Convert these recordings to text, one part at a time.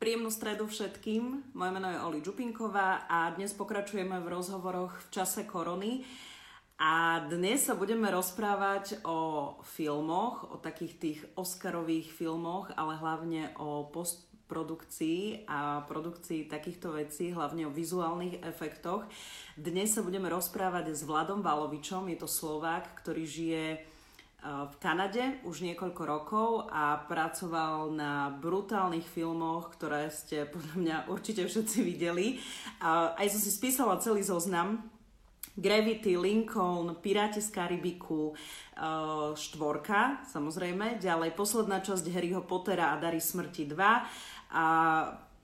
Príjemnú stredu všetkým. Moje meno je Oli Čupinková a dnes pokračujeme v rozhovoroch v čase korony. A dnes sa budeme rozprávať o filmoch, o takých tých Oscarových filmoch, ale hlavne o postprodukcii a produkcii takýchto vecí, hlavne o vizuálnych efektoch. Dnes sa budeme rozprávať s Vladom Valovičom, je to Slovák, ktorý žije v Kanade už niekoľko rokov a pracoval na brutálnych filmoch, ktoré ste podľa mňa určite všetci videli. A aj som si spísala celý zoznam. Gravity, Lincoln, Piráti z Karibiku, štvorka, samozrejme. Ďalej posledná časť Harryho Pottera a Dary smrti 2. A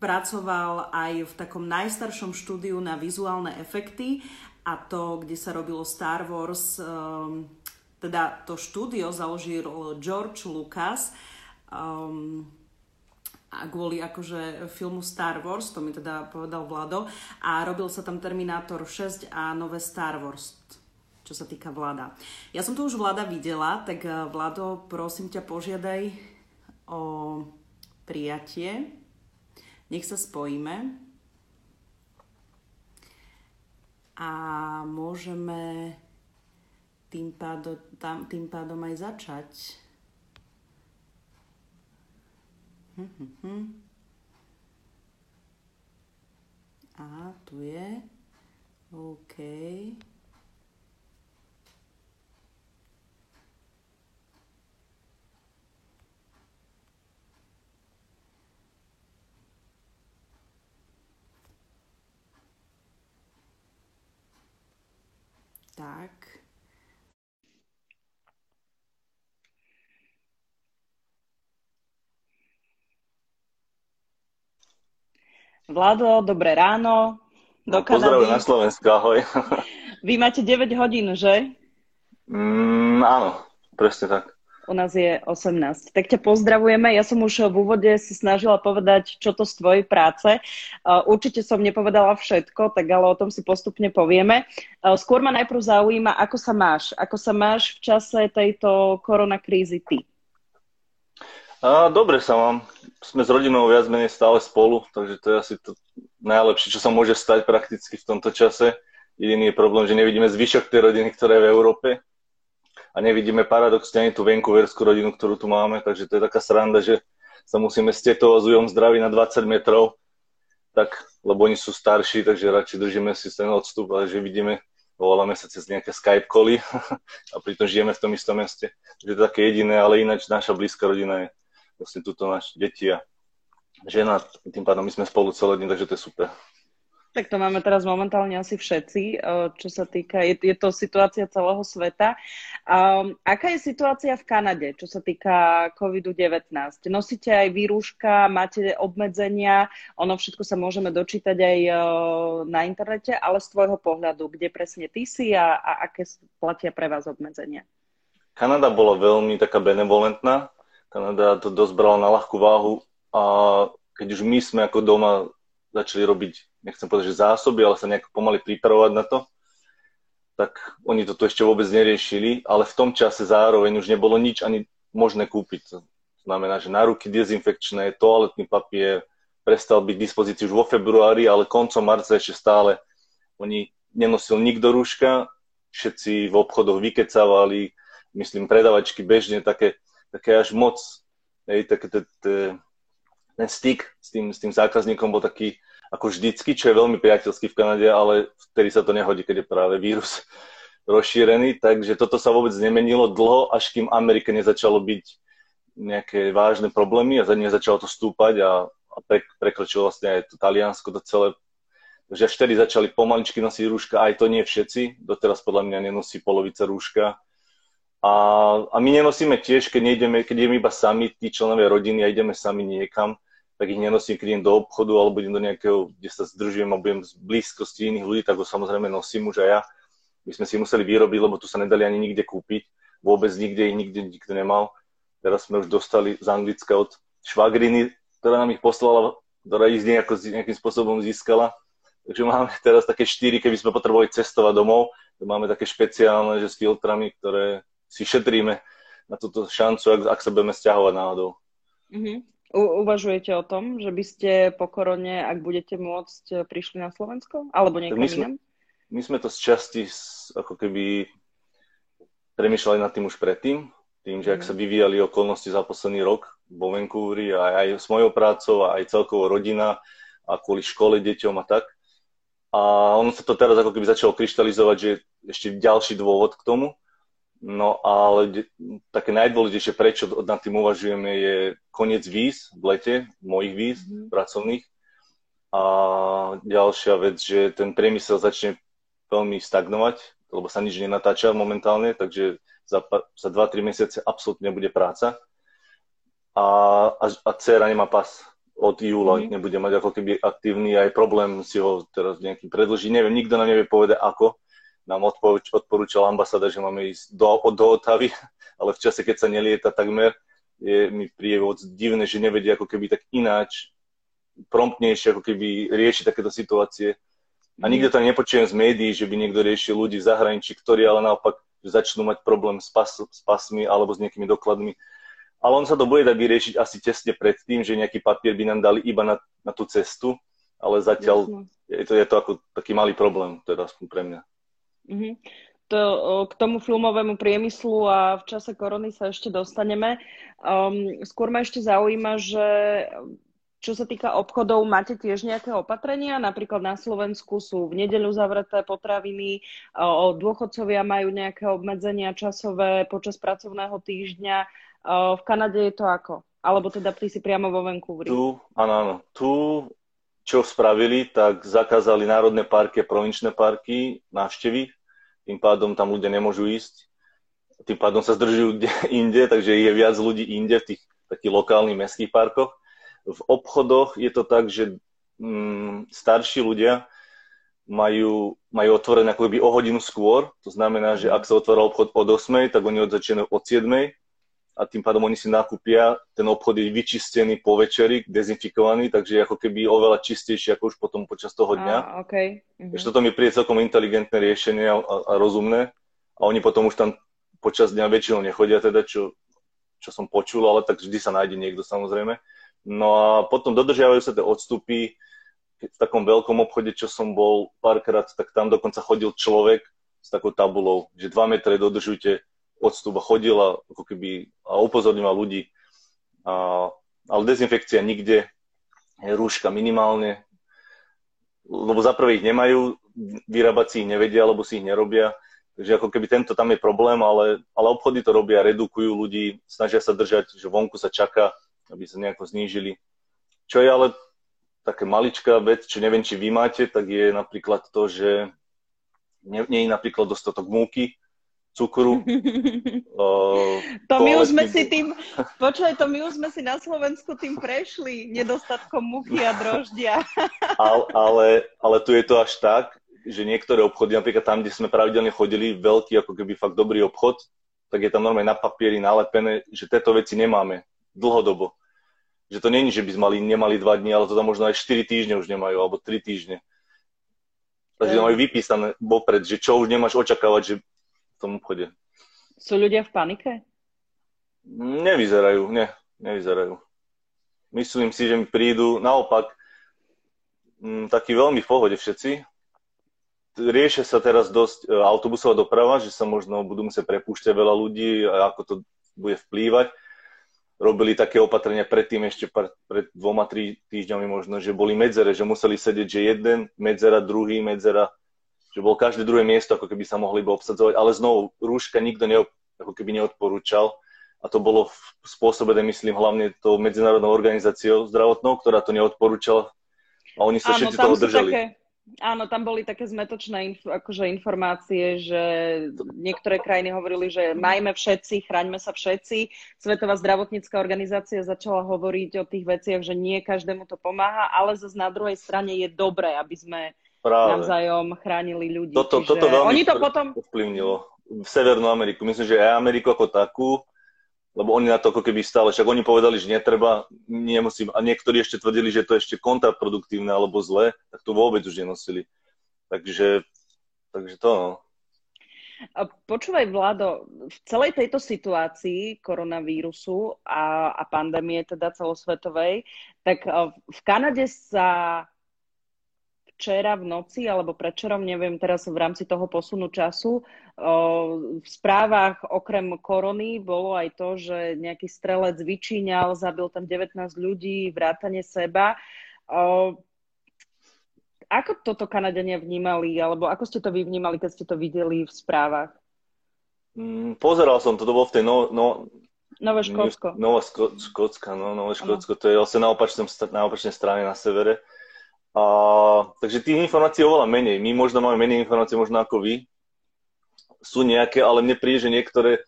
pracoval aj v takom najstaršom štúdiu na vizuálne efekty a to, kde sa robilo Star Wars, um, teda to štúdio založil George Lucas um, a kvôli akože filmu Star Wars, to mi teda povedal Vlado, a robil sa tam Terminátor 6 a nové Star Wars, čo sa týka Vlada. Ja som tu už Vlada videla, tak eh, Vlado, prosím ťa, požiadaj o prijatie. Nech sa spojíme. A môžeme tým, pádo, tam, tým pádom aj začať. Hm, hm, hm. A tu je. OK. Tak. Vlado, dobré ráno. Do no, Pozdravujem na Slovensku, ahoj. Vy máte 9 hodín, že? Mm, áno, presne tak. U nás je 18. Tak ťa pozdravujeme. Ja som už v úvode si snažila povedať, čo to z tvojej práce. Určite som nepovedala všetko, tak ale o tom si postupne povieme. Skôr ma najprv zaujíma, ako sa máš. Ako sa máš v čase tejto koronakrízy ty? A, dobre sa mám. Sme s rodinou viac menej stále spolu, takže to je asi to najlepšie, čo sa môže stať prakticky v tomto čase. Jediný je problém, že nevidíme zvyšok tej rodiny, ktorá je v Európe. A nevidíme paradoxne ani tú Vancouverskú rodinu, ktorú tu máme, takže to je taká sranda, že sa musíme s tetou a zdraví na 20 metrov, tak, lebo oni sú starší, takže radšej držíme si ten odstup, ale že vidíme, voláme sa cez nejaké Skype koly a pritom žijeme v tom istom meste. Takže to je také jediné, ale ináč naša blízka rodina je vlastne túto naše deti a žena, tým pádom my sme spolu celé dní, takže to je super. Tak to máme teraz momentálne asi všetci, čo sa týka, je, je to situácia celého sveta. Um, aká je situácia v Kanade, čo sa týka COVID-19? Nosíte aj výruška, máte obmedzenia, ono všetko sa môžeme dočítať aj uh, na internete, ale z tvojho pohľadu, kde presne ty si a, a aké platia pre vás obmedzenia? Kanada bola veľmi taká benevolentná, Kanada to dosť brala na ľahkú váhu a keď už my sme ako doma začali robiť, nechcem povedať, že zásoby, ale sa nejako pomaly pripravovať na to, tak oni to tu ešte vôbec neriešili, ale v tom čase zároveň už nebolo nič ani možné kúpiť. To znamená, že na ruky dezinfekčné, toaletný papier prestal byť k dispozícii už vo februári, ale koncom marca ešte stále oni nenosil nikto rúška, všetci v obchodoch vykecávali, myslím, predavačky bežne také také až moc, hej, také ten styk s tým, s tým zákazníkom bol taký ako vždycky, čo je veľmi priateľský v Kanade, ale vtedy sa to nehodí, keď je práve vírus rozšírený, takže toto sa vôbec nemenilo dlho, až kým Amerike nezačalo byť nejaké vážne problémy a za nezačalo to stúpať a, a pre, prekročilo vlastne aj to Taliansko, to celé. Takže až vtedy začali pomaličky nosiť rúška, aj to nie všetci, doteraz podľa mňa nenosí polovica rúška, a, a my nenosíme tiež, keď, nejdeme, keď ideme iba sami, tí členovia rodiny a ideme sami niekam, tak ich nenosím, keď idem do obchodu alebo idem do nejakého, kde sa zdržujem a budem z blízkosti iných ľudí, tak ho samozrejme nosím už aj ja. My sme si museli vyrobiť, lebo tu sa nedali ani nikde kúpiť. Vôbec nikde ich nikde nikto nemal. Teraz sme už dostali z Anglicka od švagriny, ktorá nám ich poslala, ktorá ich nejako, nejakým spôsobom získala. Takže máme teraz také štyri, keby sme potrebovali cestovať domov. Máme také špeciálne, že s filtrami, ktoré si šetríme na túto šancu, ak, ak sa budeme stiahovať náhodou. Mm-hmm. U- uvažujete o tom, že by ste po korone, ak budete môcť, prišli na Slovensko? Alebo niekam my sme, My sme to z časti ako keby premýšľali nad tým už predtým, tým, že ak mhm. sa vyvíjali okolnosti za posledný rok vo Vancouveri aj, aj s mojou prácou, aj celkovo rodina a kvôli škole, deťom a tak. A ono sa to teraz ako keby začalo kryštalizovať, že ešte ďalší dôvod k tomu. No ale také najdôležitejšie, prečo nad tým uvažujeme, je koniec víz v lete, mojich víz mm-hmm. pracovných. A ďalšia vec, že ten priemysel začne veľmi stagnovať, lebo sa nič nenatáča momentálne, takže za, za 2-3 mesiace absolútne nebude práca. A, a, a dcera nemá pas od júla, mm. nebude mať ako keby aktívny aj problém si ho teraz nejakým predlžiť. Neviem, nikto nám nevie povedať ako. Nám odporuč, odporúčal ambasáda, že máme ísť do, do Otavy, ale v čase, keď sa nelieta takmer, je mi príde divné, že nevedia ako keby tak ináč, promptnejšie ako keby riešiť takéto situácie. A nikto to nepočujem z médií, že by niekto riešil ľudí v zahraničí, ktorí ale naopak začnú mať problém s, pas, s pasmi alebo s nejakými dokladmi ale on sa to bude dať vyriešiť asi tesne pred tým, že nejaký papier by nám dali iba na, na tú cestu, ale zatiaľ je to, je to ako taký malý problém, teda aspoň pre mňa. Mm-hmm. To, k tomu filmovému priemyslu a v čase korony sa ešte dostaneme. Um, skôr ma ešte zaujíma, že čo sa týka obchodov, máte tiež nejaké opatrenia? Napríklad na Slovensku sú v nedeľu zavreté potraviny, dôchodcovia majú nejaké obmedzenia časové počas pracovného týždňa. V Kanade je to ako? Alebo teda ty si priamo vo Vancouveri? Tu, áno, áno. Tu, čo spravili, tak zakázali národné parky provinčné parky návštevy. Tým pádom tam ľudia nemôžu ísť. Tým pádom sa zdržujú inde, takže je viac ľudí inde v tých takých lokálnych mestských parkoch. V obchodoch je to tak, že mm, starší ľudia majú, majú otvorené ako by o hodinu skôr. To znamená, že ak sa otvára obchod od 8, tak oni od začínajú od 7 a tým pádom oni si nakúpia, ten obchod je vyčistený po večeri, dezinfikovaný, takže je ako keby oveľa čistejší ako už potom počas toho dňa. Ah, okay. uh-huh. Takže toto mi príde celkom inteligentné riešenie a, a, a rozumné. A oni potom už tam počas dňa väčšinou nechodia, teda čo, čo som počul, ale tak vždy sa nájde niekto samozrejme. No a potom dodržiavajú sa tie odstupy. V takom veľkom obchode, čo som bol párkrát, tak tam dokonca chodil človek s takou tabulou, že 2 metre dodržujte odstup a chodil a, ako keby, a upozorňoval ľudí. A, ale dezinfekcia nikde, rúška minimálne, lebo za prvé ich nemajú, vyrábať si ich nevedia, alebo si ich nerobia. Takže ako keby tento tam je problém, ale, ale obchody to robia, redukujú ľudí, snažia sa držať, že vonku sa čaká, aby sa nejako znížili. Čo je ale také maličká vec, čo neviem, či vy máte, tak je napríklad to, že nie, nie je napríklad dostatok múky, cukru. uh, to my už sme si tým, počkaj, to my už sme si na Slovensku tým prešli, nedostatkom múky a droždia. ale, ale, ale tu je to až tak, že niektoré obchody, napríklad tam, kde sme pravidelne chodili, veľký, ako keby fakt dobrý obchod, tak je tam normálne na papieri nalepené, že tieto veci nemáme dlhodobo. Že to není, že by sme mali, nemali dva dní, ale to tam možno aj 4 týždne už nemajú, alebo 3 týždne. Takže majú vypísané vopred, že čo už nemáš očakávať, že v tom obchode. Sú ľudia v panike? Nevyzerajú, ne, nevyzerajú. Myslím si, že mi prídu naopak m, mm, taký veľmi v pohode všetci. Riešia sa teraz dosť e, autobusová doprava, že sa možno budú musieť prepúšťať veľa ľudí a ako to bude vplývať. Robili také opatrenia predtým ešte pred dvoma, tri týždňami možno, že boli medzere, že museli sedieť, že jeden medzera, druhý medzera, že bol každé druhé miesto, ako keby sa mohli by obsadzovať, ale znovu rúška nikto neop, ako keby neodporúčal a to bolo spôsobené, myslím, hlavne tou medzinárodnou organizáciou zdravotnou, ktorá to neodporúčala a oni sa áno, všetci toho držali. Také, áno, tam boli také zmetočné inf- akože informácie, že niektoré krajiny hovorili, že majme všetci, chraňme sa všetci. Svetová zdravotnícká organizácia začala hovoriť o tých veciach, že nie každému to pomáha, ale zase na druhej strane je dobré, aby sme Práve. navzájom chránili ľudí. Toto, Čiže toto veľmi oni to potom... ovplyvnilo v Severnú Ameriku. Myslím, že aj Ameriku ako takú, lebo oni na to ako keby stále, však oni povedali, že netreba, nemusím, a niektorí ešte tvrdili, že to je ešte kontraproduktívne alebo zlé, tak to vôbec už nenosili. Takže, takže to no. Počúvaj, Vlado, v celej tejto situácii koronavírusu a, a pandémie teda celosvetovej, tak v Kanade sa včera v noci alebo predčerom, neviem teraz v rámci toho posunu času, v správach okrem korony bolo aj to, že nejaký strelec vyčíňal, zabil tam 19 ľudí, vrátane seba. Ako toto Kanadania vnímali, alebo ako ste to vy vnímali, keď ste to videli v správach? Mm, pozeral som to, to bolo v tej no, no, Nové Škótsko. Nová Škótska, no, Nové Škótsko, to je vlastne na opačnej, na opačnej strane, na severe. A, takže tých informácií je oveľa menej. My možno máme menej informácií možno ako vy. Sú nejaké, ale mne príde, že niektoré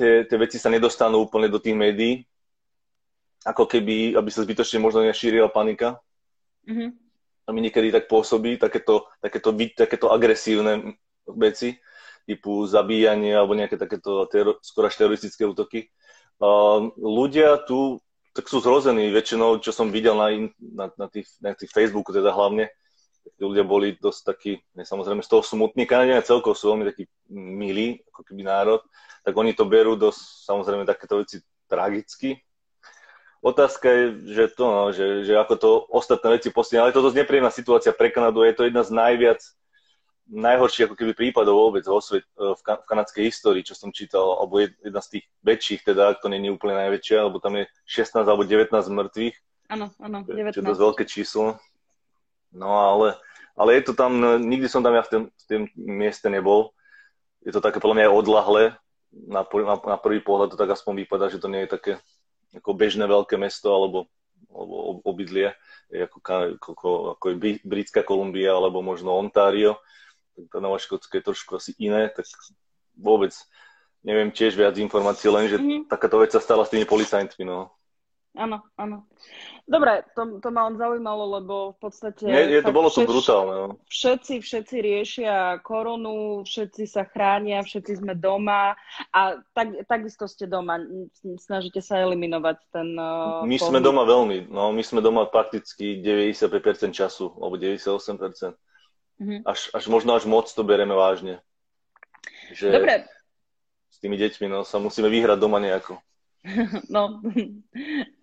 tie, tie veci sa nedostanú úplne do tých médií. Ako keby, aby sa zbytočne možno nešírila panika. Mm-hmm. A mi niekedy tak pôsobí takéto, takéto, takéto agresívne veci, typu zabíjanie alebo nejaké takéto skoro až teroristické útoky. Uh, ľudia tu tak sú zrození väčšinou, čo som videl na, na, na, tých, na tých Facebooku teda hlavne, tí ľudia boli dosť takí, ne, samozrejme z toho smutní, Kanadiania celkovo sú veľmi takí milí, ako keby národ, tak oni to berú dosť, samozrejme, takéto veci tragicky. Otázka je, že to, no, že, že ako to ostatné veci postihne, ale je to dosť nepríjemná situácia pre Kanadu, je to jedna z najviac najhorších ako keby prípadov vôbec vo svet, e, v, kan- v kanadskej histórii, čo som čítal, alebo jedna z tých väčších, teda ak to nie je úplne najväčšia, alebo tam je 16 alebo 19 mŕtvych. Áno, áno, 19. Čo je dosť veľké číslo. No ale, ale je to tam, no, nikdy som tam ja v tom, v tom mieste nebol. Je to také podľa mňa aj odlahle. Na, na, na prvý pohľad to tak aspoň vypadá, že to nie je také ako bežné veľké mesto alebo, alebo obydlie, ako, ako, ako je Britská Kolumbia alebo možno Ontario tá Nová Škótska je trošku asi iné, tak vôbec neviem tiež viac informácií, len že mm-hmm. takáto vec sa stala s tými policajtmi, no. Áno, áno. Dobre, to, to ma on zaujímalo, lebo v podstate... Nie, je, to bolo to brutálne. No. Všetci, všetci riešia koronu, všetci sa chránia, všetci sme doma a tak, takisto ste doma. Snažíte sa eliminovať ten... Uh, my pohyb. sme doma veľmi, no my sme doma prakticky 95% času, alebo 98%. Mm-hmm. Až, až možno až moc to bereme vážne. Že Dobre. S tými deťmi no, sa musíme vyhrať doma nejako. No,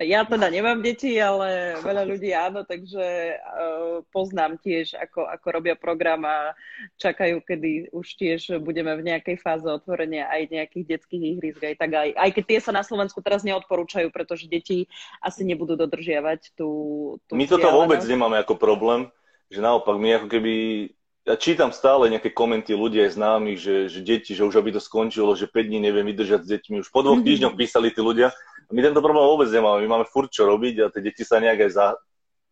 ja teda nemám deti, ale veľa ľudí áno, takže uh, poznám tiež, ako, ako robia program a čakajú, kedy už tiež budeme v nejakej fáze otvorenia aj nejakých detských ihrisk, aj tak aj, aj keď tie sa na Slovensku teraz neodporúčajú, pretože deti asi nebudú dodržiavať tú, tú My toto vôbec nemáme ako problém, že naopak my ako keby, ja čítam stále nejaké komenty ľudí aj známi, že, že deti, že už aby to skončilo, že 5 dní neviem vydržať s deťmi. Už po dvoch týždňoch písali tí ľudia. A my tento problém vôbec nemáme. My máme furt čo robiť a tie deti sa nejak aj za,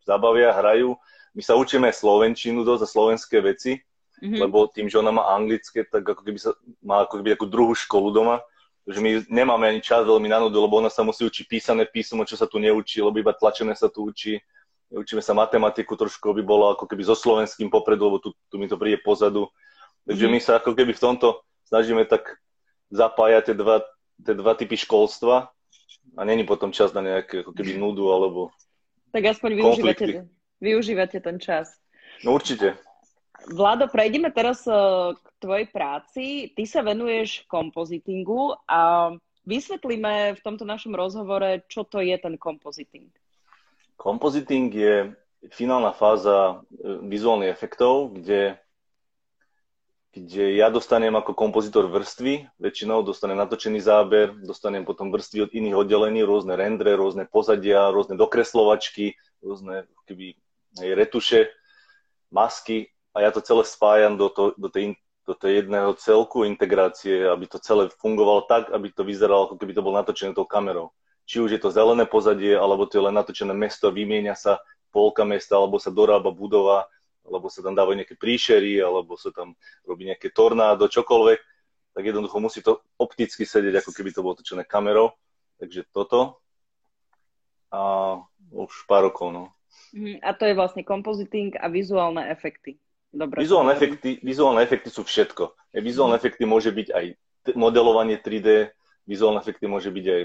zabavia, hrajú. My sa učíme slovenčinu dosť a slovenské veci, mm-hmm. lebo tým, že ona má anglické, tak ako keby sa, má ako keby takú druhú školu doma. Takže my nemáme ani čas veľmi na nudu, lebo ona sa musí učiť písané písmo, čo sa tu neučí, lebo iba tlačené sa tu učí učíme sa matematiku, trošku by bolo ako keby so slovenským popredu, lebo tu, tu mi to príde pozadu. Takže mm. my sa ako keby v tomto snažíme tak zapájať tie dva, tie dva typy školstva a není potom čas na nejaké ako keby nudu alebo Tak aspoň využívate, využívate ten čas. No určite. Vlado, prejdeme teraz eh, k tvojej práci. Ty sa venuješ kompozitingu a vysvetlíme v tomto našom rozhovore, čo to je ten kompoziting. Compositing je finálna fáza e, vizuálnych efektov, kde, kde ja dostanem ako kompozitor vrstvy, väčšinou dostanem natočený záber, dostanem potom vrstvy od iných oddelení, rôzne rendre, rôzne pozadia, rôzne dokreslovačky, rôzne keby, hej, retuše, masky a ja to celé spájam do, to, do, tej, do tej jedného celku integrácie, aby to celé fungovalo tak, aby to vyzeralo, ako keby to bolo natočené tou kamerou či už je to zelené pozadie, alebo to je len natočené mesto, vymieňa sa polka mesta, alebo sa dorába budova, alebo sa tam dávajú nejaké príšery, alebo sa tam robí nejaké tornádo, čokoľvek, tak jednoducho musí to opticky sedieť, ako keby to bolo točené kamerou. Takže toto. A už pár rokov, no. Mhm, a to je vlastne compositing a vizuálne efekty. Dobre, vizuálne, efekty, vizuálne efekty sú všetko. Vizuálne mm. efekty môže byť aj modelovanie 3D, vizuálne efekty môže byť aj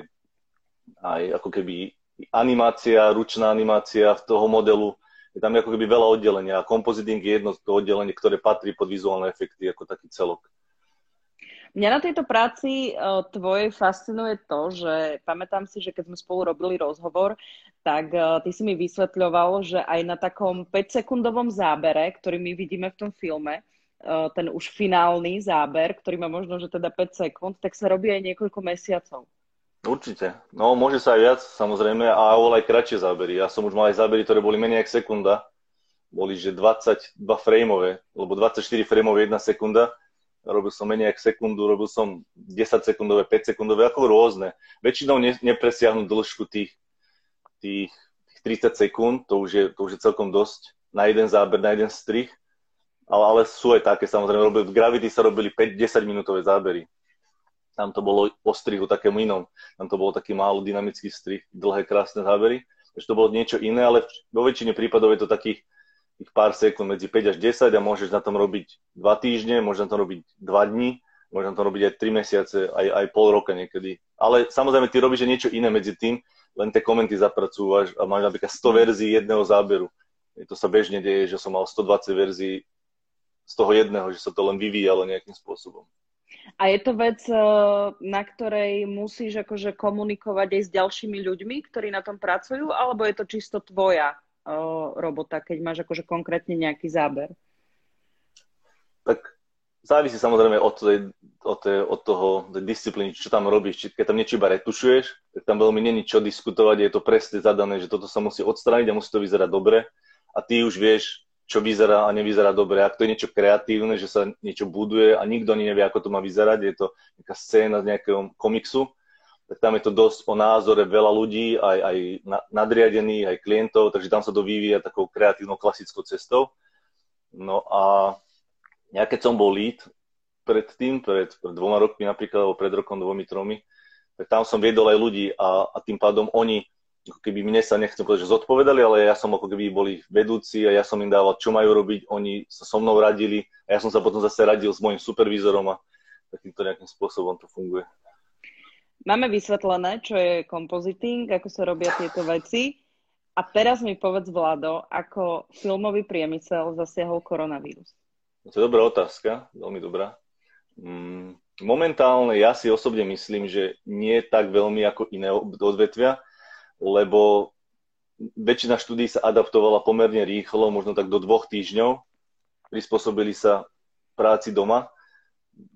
aj ako keby animácia, ručná animácia toho modelu. Je tam ako keby veľa oddelenia a compositing je jedno toho oddelenie, ktoré patrí pod vizuálne efekty ako taký celok. Mňa na tejto práci uh, tvojej fascinuje to, že pamätám si, že keď sme spolu robili rozhovor, tak uh, ty si mi vysvetľoval, že aj na takom 5-sekundovom zábere, ktorý my vidíme v tom filme, uh, ten už finálny záber, ktorý má možno, že teda 5 sekúnd, tak sa robí aj niekoľko mesiacov. Určite. No, môže sa aj viac, samozrejme, a aj kratšie zábery. Ja som už mal aj zábery, ktoré boli menej ako sekunda. Boli, že 22 frameové, lebo 24 frameové jedna sekunda robil som menej ako sekundu, robil som 10 sekundové, 5 sekundové, ako rôzne. Väčšinou ne, nepresiahnu dĺžku tých, tých, tých 30 sekúnd, to už, je, to už je celkom dosť na jeden záber, na jeden strich, ale, ale sú aj také, samozrejme, robil, v Gravity sa robili 5-10 minútové zábery. Tam to bolo o strihu takému inom. Tam to bolo taký málo dynamický strih, dlhé, krásne zábery. Takže to bolo niečo iné, ale vo väčšine prípadov je to takých pár sekúnd medzi 5 až 10 a môžeš na tom robiť 2 týždne, môžeš na tom robiť 2 dní, môžeš na tom robiť aj 3 mesiace, aj, aj pol roka niekedy. Ale samozrejme, ty robíš niečo iné medzi tým, len tie komenty zapracúvaš a máš napríklad 100 verzií jedného záberu. To sa bežne deje, že som mal 120 verzií z toho jedného, že sa to len vyvíjalo nejakým spôsobom. A je to vec, eh, na ktorej musíš akože komunikovať aj s ďalšími ľuďmi, ktorí na tom pracujú, alebo je to čisto tvoja robota, keď máš akože konkrétne nejaký záber? Tak závisí samozrejme od, tej, od, tej, od toho tej disciplíny, čo tam robíš. Či, keď tam niečo iba retušuješ, tak tam veľmi není čo diskutovať, je to presne zadané, že toto sa musí odstrániť a musí to vyzerať dobre a ty už vieš, čo vyzerá a nevyzerá dobre. Ak to je niečo kreatívne, že sa niečo buduje a nikto ani nevie, ako to má vyzerať, je to nejaká scéna z nejakého komiksu, tak tam je to dosť o názore veľa ľudí, aj, aj nadriadených, aj klientov, takže tam sa to vyvíja takou kreatívnou klasickou cestou. No a ja keď som bol lead predtým, pred, pred dvoma rokmi napríklad, alebo pred rokom, dvomi, tromi, tak tam som viedol aj ľudí a, a tým pádom oni, ako keby mne sa nechcem povedať, že zodpovedali, ale ja som ako keby boli vedúci a ja som im dával, čo majú robiť, oni sa so mnou radili a ja som sa potom zase radil s môjim supervízorom a takýmto nejakým spôsobom to funguje. Máme vysvetlené, čo je kompoziting, ako sa robia tieto veci. A teraz mi povedz, Vlado, ako filmový priemysel zasiahol koronavírus. To je dobrá otázka, veľmi dobrá. Mm, momentálne ja si osobne myslím, že nie tak veľmi ako iné odvetvia, lebo väčšina štúdí sa adaptovala pomerne rýchlo, možno tak do dvoch týždňov. Prispôsobili sa práci doma.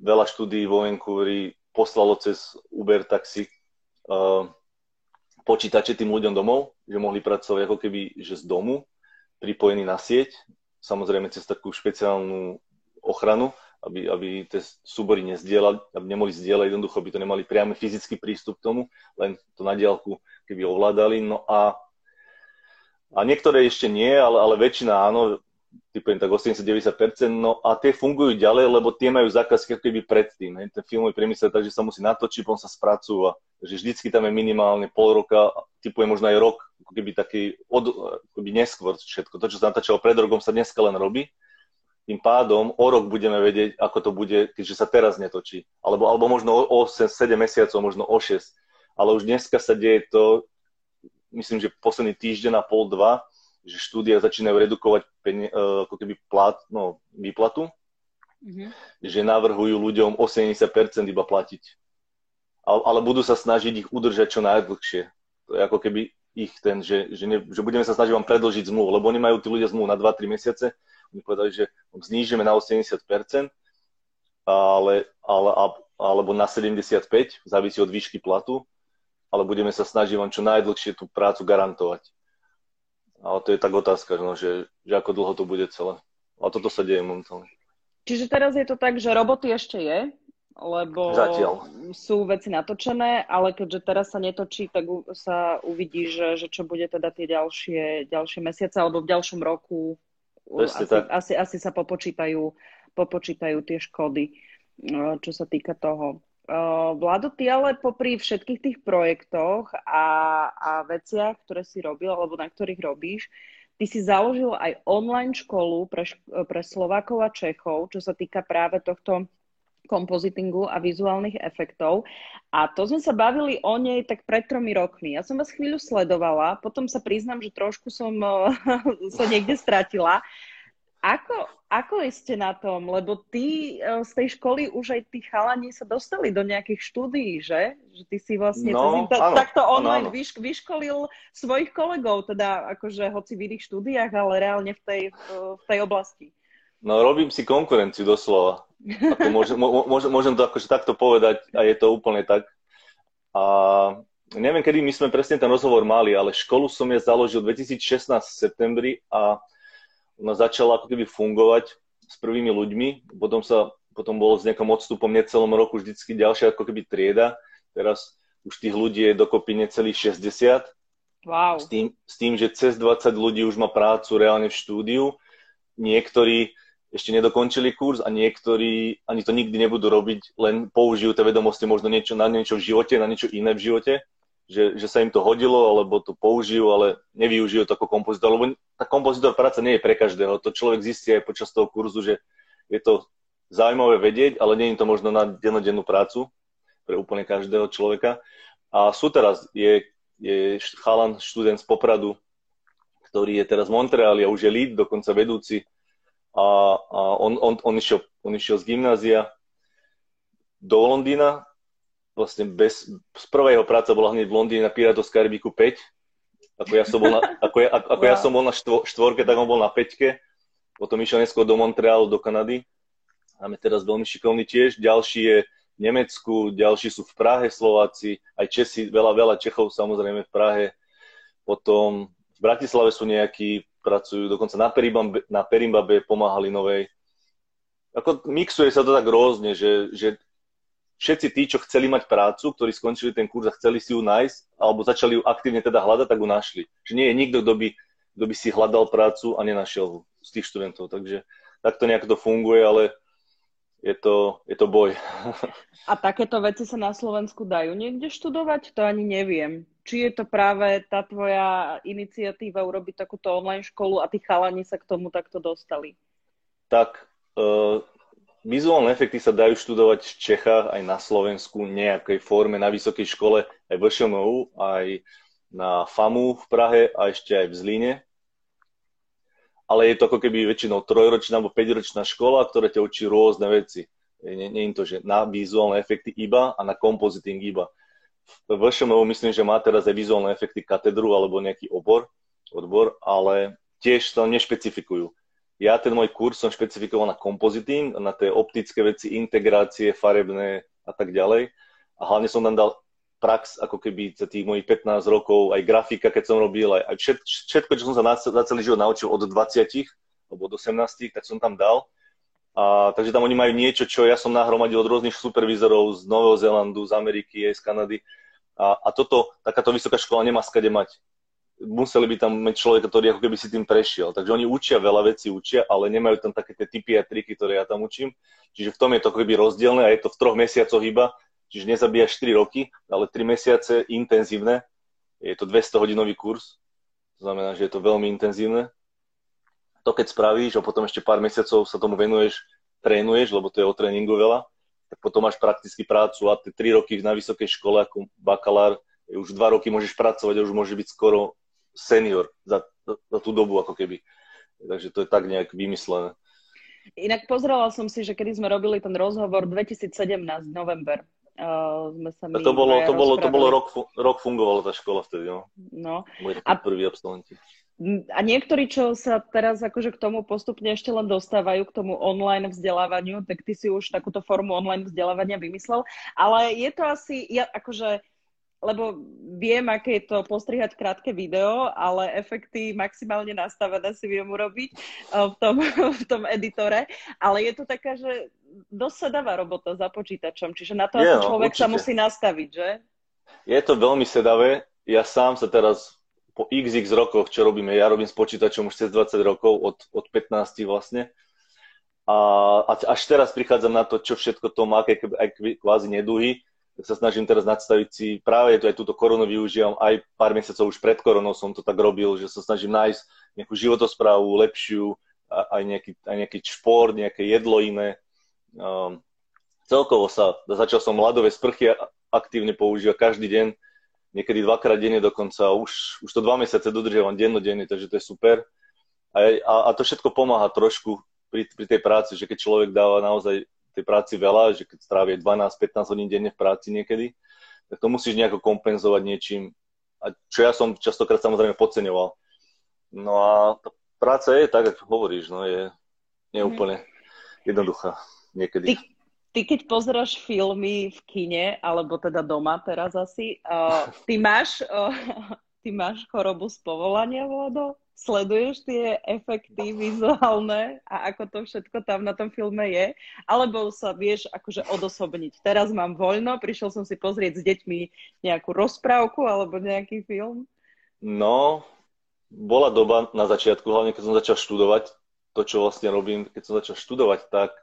Veľa štúdí vo Vancouveri poslalo cez Uber taxi uh, počítače tým ľuďom domov, že mohli pracovať ako keby že z domu, pripojení na sieť, samozrejme cez takú špeciálnu ochranu, aby, aby tie súbory nezdielali, aby nemohli zdieľať, jednoducho by to nemali priamy fyzický prístup k tomu, len to na diálku keby ovládali. No a, a niektoré ešte nie, ale, ale väčšina áno, typujem tak 80-90%, no a tie fungujú ďalej, lebo tie majú zákazky ako keby predtým. Hej. Ten filmový priemysel, takže sa musí natočiť, potom sa spracúva. Takže vždycky tam je minimálne pol roka, typujem možno aj rok, keby taký od, keby neskôr všetko. To, čo sa natáčalo pred rokom, sa dneska len robí. Tým pádom o rok budeme vedieť, ako to bude, keďže sa teraz netočí. Alebo, alebo možno o 8, 7 mesiacov, možno o 6. Ale už dneska sa deje to, myslím, že posledný týždeň a pol, dva, že štúdia začínajú redukovať peni- e, ako keby plat, no, výplatu, mm-hmm. že navrhujú ľuďom 80% iba platiť. Ale, ale budú sa snažiť ich udržať čo najdlhšie. To je ako keby ich ten, že, že, ne, že budeme sa snažiť vám predlžiť zmluvu, lebo oni majú tí ľudia zmluvu na 2-3 mesiace. Oni povedali, že znížime na 80%, ale, ale, alebo na 75, závisí od výšky platu, ale budeme sa snažiť vám čo najdlhšie tú prácu garantovať. Ale to je tak otázka, no, že, že ako dlho to bude celé. A toto sa deje momentálne. Čiže teraz je to tak, že roboty ešte je, lebo Zatiaľ. sú veci natočené, ale keďže teraz sa netočí, tak sa uvidí, že, že čo bude teda tie ďalšie, ďalšie mesiace alebo v ďalšom roku. Asi, asi, asi sa popočítajú, popočítajú tie škody, čo sa týka toho. Uh, Vlado, ty ale popri všetkých tých projektoch a, a veciach, ktoré si robil alebo na ktorých robíš, ty si založil aj online školu pre, pre Slovákov a Čechov, čo sa týka práve tohto kompozitingu a vizuálnych efektov. A to sme sa bavili o nej tak pred tromi rokmi. Ja som vás chvíľu sledovala, potom sa priznám, že trošku som sa niekde stratila. Ako, ako ste na tom? Lebo ty e, z tej školy už aj tí chalani sa dostali do nejakých štúdií, že? Že ty si vlastne no, cez áno, takto online áno, áno. Vyš, vyškolil svojich kolegov, teda akože hoci v iných štúdiách, ale reálne v tej, v tej oblasti. No robím si konkurenciu doslova. Ako môžem, môžem, môžem to akože takto povedať a je to úplne tak. A neviem, kedy my sme presne ten rozhovor mali, ale školu som ja založil 2016 v septembri a ona začala ako keby fungovať s prvými ľuďmi, potom sa potom bolo s nejakým odstupom necelom roku vždycky ďalšia ako keby trieda. Teraz už tých ľudí je dokopy necelých 60. Wow. S, tým, s tým, že cez 20 ľudí už má prácu reálne v štúdiu. Niektorí ešte nedokončili kurz a niektorí ani to nikdy nebudú robiť, len použijú tie vedomosti možno niečo, na niečo v živote, na niečo iné v živote že, že sa im to hodilo, alebo to použijú, ale nevyužijú to ako kompozitor, lebo tá kompozitor práca nie je pre každého. To človek zistí aj počas toho kurzu, že je to zaujímavé vedieť, ale nie je to možno na dennodennú prácu pre úplne každého človeka. A sú teraz, je, je chalan, študent z Popradu, ktorý je teraz v Montreali a už je lead, dokonca vedúci. A, a on, on, on, išiel, on išiel z gymnázia do Londýna vlastne bez, z prvého práca bola hneď v Londýne na Piratos Karibiku 5. Ako ja som bol na, ako ja, ako wow. ja som bol na štvo, štvorke, tak on bol na peťke. Potom išiel neskôr do Montrealu, do Kanady. Máme teraz veľmi šikovný tiež. Ďalší je v Nemecku, ďalší sú v Prahe Slováci, aj Česi, veľa, veľa Čechov samozrejme v Prahe. Potom v Bratislave sú nejakí, pracujú dokonca na Perimbabe, na Perimbabe pomáhali novej. Ako mixuje sa to tak rôzne, že, že všetci tí, čo chceli mať prácu, ktorí skončili ten kurz a chceli si ju nájsť, alebo začali ju aktívne teda hľadať, tak ju našli. Že nie je nikto, kto by, kto by si hľadal prácu a nenašiel z tých študentov. Takže takto nejak to funguje, ale je to, je to boj. A takéto veci sa na Slovensku dajú niekde študovať? To ani neviem. Či je to práve tá tvoja iniciatíva urobiť takúto online školu a tí chalani sa k tomu takto dostali? Tak, uh, Vizuálne efekty sa dajú študovať v Čechách aj na Slovensku nejakej forme na vysokej škole aj v ŠMU, aj na FAMu v Prahe a ešte aj v Zlíne. Ale je to ako keby väčšinou trojročná alebo päťročná škola, ktorá ťa učí rôzne veci. Nie, nie je to, že na vizuálne efekty iba a na compositing iba. VŠMU myslím, že má teraz aj vizuálne efekty katedru alebo nejaký obor, odbor, ale tiež sa nešpecifikujú ja ten môj kurz som špecifikoval na kompoziting, na tie optické veci, integrácie, farebné a tak ďalej. A hlavne som tam dal prax, ako keby za tých mojich 15 rokov, aj grafika, keď som robil, aj, aj všetko, čo som sa na, celý život naučil od 20 alebo od 18, tak som tam dal. A, takže tam oni majú niečo, čo ja som nahromadil od rôznych supervizorov z Nového Zélandu, z Ameriky, aj z Kanady. A, a toto, takáto vysoká škola nemá skade mať museli by tam mať človeka, ktorý ako keby si tým prešiel. Takže oni učia veľa vecí, učia, ale nemajú tam také tie typy a triky, ktoré ja tam učím. Čiže v tom je to ako keby rozdielne a je to v troch mesiacoch iba, čiže nezabíjaš 4 roky, ale 3 mesiace intenzívne. Je to 200 hodinový kurz, to znamená, že je to veľmi intenzívne. To keď spravíš a potom ešte pár mesiacov sa tomu venuješ, trénuješ, lebo to je o tréningu veľa, tak potom máš prakticky prácu a tie 3 roky na vysokej škole ako bakalár, už 2 roky môžeš pracovať a už môže byť skoro senior za, za tú dobu ako keby. Takže to je tak nejak vymyslené. Inak pozrela som si, že kedy sme robili ten rozhovor 2017, november, uh, sme sa my to bolo, to bolo, to bolo rok, rok fungovala tá škola vtedy, no. no. a, prví absolventi. A niektorí, čo sa teraz akože k tomu postupne ešte len dostávajú, k tomu online vzdelávaniu, tak ty si už takúto formu online vzdelávania vymyslel, ale je to asi, ja, akože lebo viem, aké je to postrihať krátke video, ale efekty maximálne nastavené si viem urobiť eh, v tom, v tom editore. Ale je to taká, že dosť sa dáva robota za počítačom, čiže na to je, asi no, človek určite. sa musí nastaviť, že? Je to veľmi sedavé. Ja sám sa teraz po xx rokoch, čo robíme, ja robím s počítačom už cez 20 rokov, od, od 15 vlastne. A, až teraz prichádzam na to, čo všetko to má, aké kvázi neduhy tak sa snažím teraz nadstaviť si, práve aj túto koronu využívam, aj pár mesiacov už pred koronou som to tak robil, že sa snažím nájsť nejakú životosprávu lepšiu, aj nejaký, aj nejaký šport, nejaké jedlo iné. Um, celkovo sa, začal som ľadové sprchy aktívne používať každý deň, niekedy dvakrát denne dokonca, už, už to dva mesiace dodržiavam dennodenne, takže to je super. A, a, a to všetko pomáha trošku pri, pri tej práci, že keď človek dáva naozaj tej práci veľa, že keď strávi 12-15 hodín denne v práci niekedy, tak to musíš nejako kompenzovať niečím, a čo ja som častokrát samozrejme podceňoval. No a tá práca je tak, ako hovoríš, no je neúplne mhm. jednoduchá niekedy. Ty, ty keď pozeráš filmy v kine, alebo teda doma teraz asi, uh, ty máš uh, ty máš chorobu z povolania, Vlado? Sleduješ tie efekty vizuálne a ako to všetko tam na tom filme je? Alebo sa vieš akože odosobniť? Teraz mám voľno, prišiel som si pozrieť s deťmi nejakú rozprávku alebo nejaký film? No, bola doba na začiatku, hlavne keď som začal študovať to, čo vlastne robím, keď som začal študovať, tak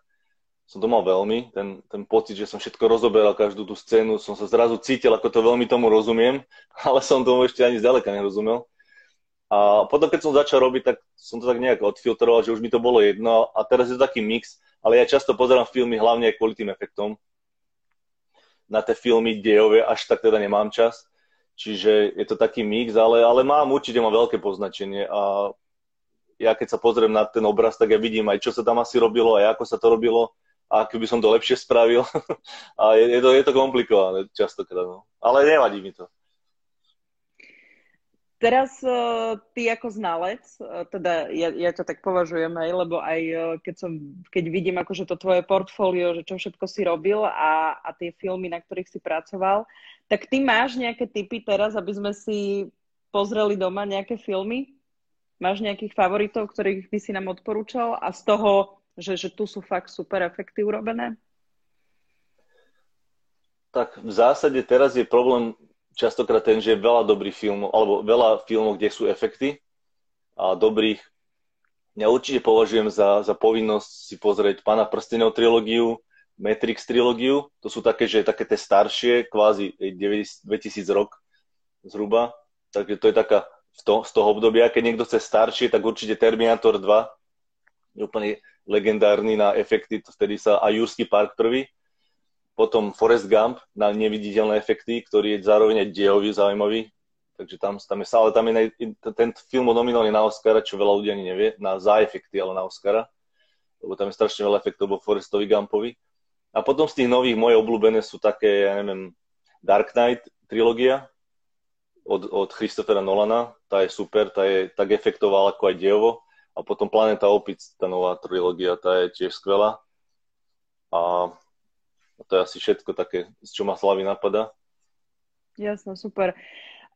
som to mal veľmi, ten, ten pocit, že som všetko rozoberal, každú tú scénu, som sa zrazu cítil, ako to veľmi tomu rozumiem, ale som tomu ešte ani zďaleka nerozumel. A potom, keď som začal robiť, tak som to tak nejak odfiltroval, že už mi to bolo jedno a teraz je to taký mix, ale ja často pozerám filmy hlavne aj kvôli tým efektom. Na tie filmy dejové až tak teda nemám čas, čiže je to taký mix, ale, ale mám určite mám veľké poznačenie a ja keď sa pozriem na ten obraz, tak ja vidím aj, čo sa tam asi robilo, aj ako sa to robilo a by som to lepšie spravil. a je, je, to, je to komplikované častokrát. No. Ale nevadí mi to. Teraz uh, ty ako znalec, uh, teda ja, ja to tak považujem aj, lebo aj uh, keď, som, keď vidím akože to tvoje portfólio, že čo všetko si robil a, a tie filmy, na ktorých si pracoval, tak ty máš nejaké typy teraz, aby sme si pozreli doma nejaké filmy? Máš nejakých favoritov, ktorých by si nám odporúčal? A z toho že, že tu sú fakt super efekty urobené? Tak v zásade teraz je problém častokrát ten, že je veľa dobrých filmov, alebo veľa filmov, kde sú efekty a dobrých. Ja určite považujem za, za povinnosť si pozrieť Pana prstenov trilógiu, Matrix trilógiu. To sú také, že také tie staršie, kvázi 2000 rok zhruba. Takže to je taká toho, z toho obdobia. Keď niekto chce staršie, tak určite Terminator 2 je úplne legendárny na efekty, vtedy sa a Jurský park prvý, potom Forest Gump na neviditeľné efekty, ktorý je zároveň aj dejový, zaujímavý. Takže tam, tam je ale tam je, ten film nominálny na Oscara, čo veľa ľudí ani nevie, na za efekty, ale na Oscara. Lebo tam je strašne veľa efektov vo Forestovi Gumpovi. A potom z tých nových moje obľúbené sú také, ja neviem, Dark Knight trilógia od, od Christophera Nolana. Tá je super, tá je tak efektová ako aj dejovo. A potom Planeta opic, tá nová trilógia, tá je tiež skvelá. A to je asi všetko také, z čo ma hlavy napadá. Jasno, super.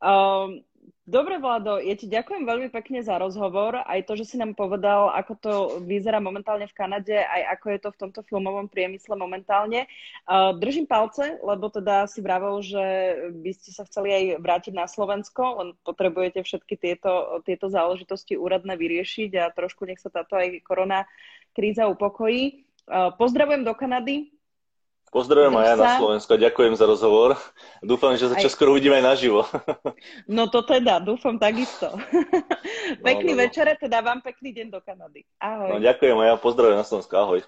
Um, Dobre, Vlado, ja ti ďakujem veľmi pekne za rozhovor, aj to, že si nám povedal, ako to vyzerá momentálne v Kanade, aj ako je to v tomto filmovom priemysle momentálne. Držím palce, lebo teda si vravel, že by ste sa chceli aj vrátiť na Slovensko, len potrebujete všetky tieto, tieto záležitosti úradné vyriešiť a trošku nech sa táto aj korona kríza upokojí. Pozdravujem do Kanady, Pozdravujem aj ja na Slovensku a ďakujem za rozhovor. Dúfam, že sa čoskoro uvidíme aj naživo. No to teda, dúfam takisto. Pekný no, no, no. večer, teda vám pekný deň do Kanady. Ahoj. No, ďakujem a ja pozdravujem na Slovensku. Ahoj.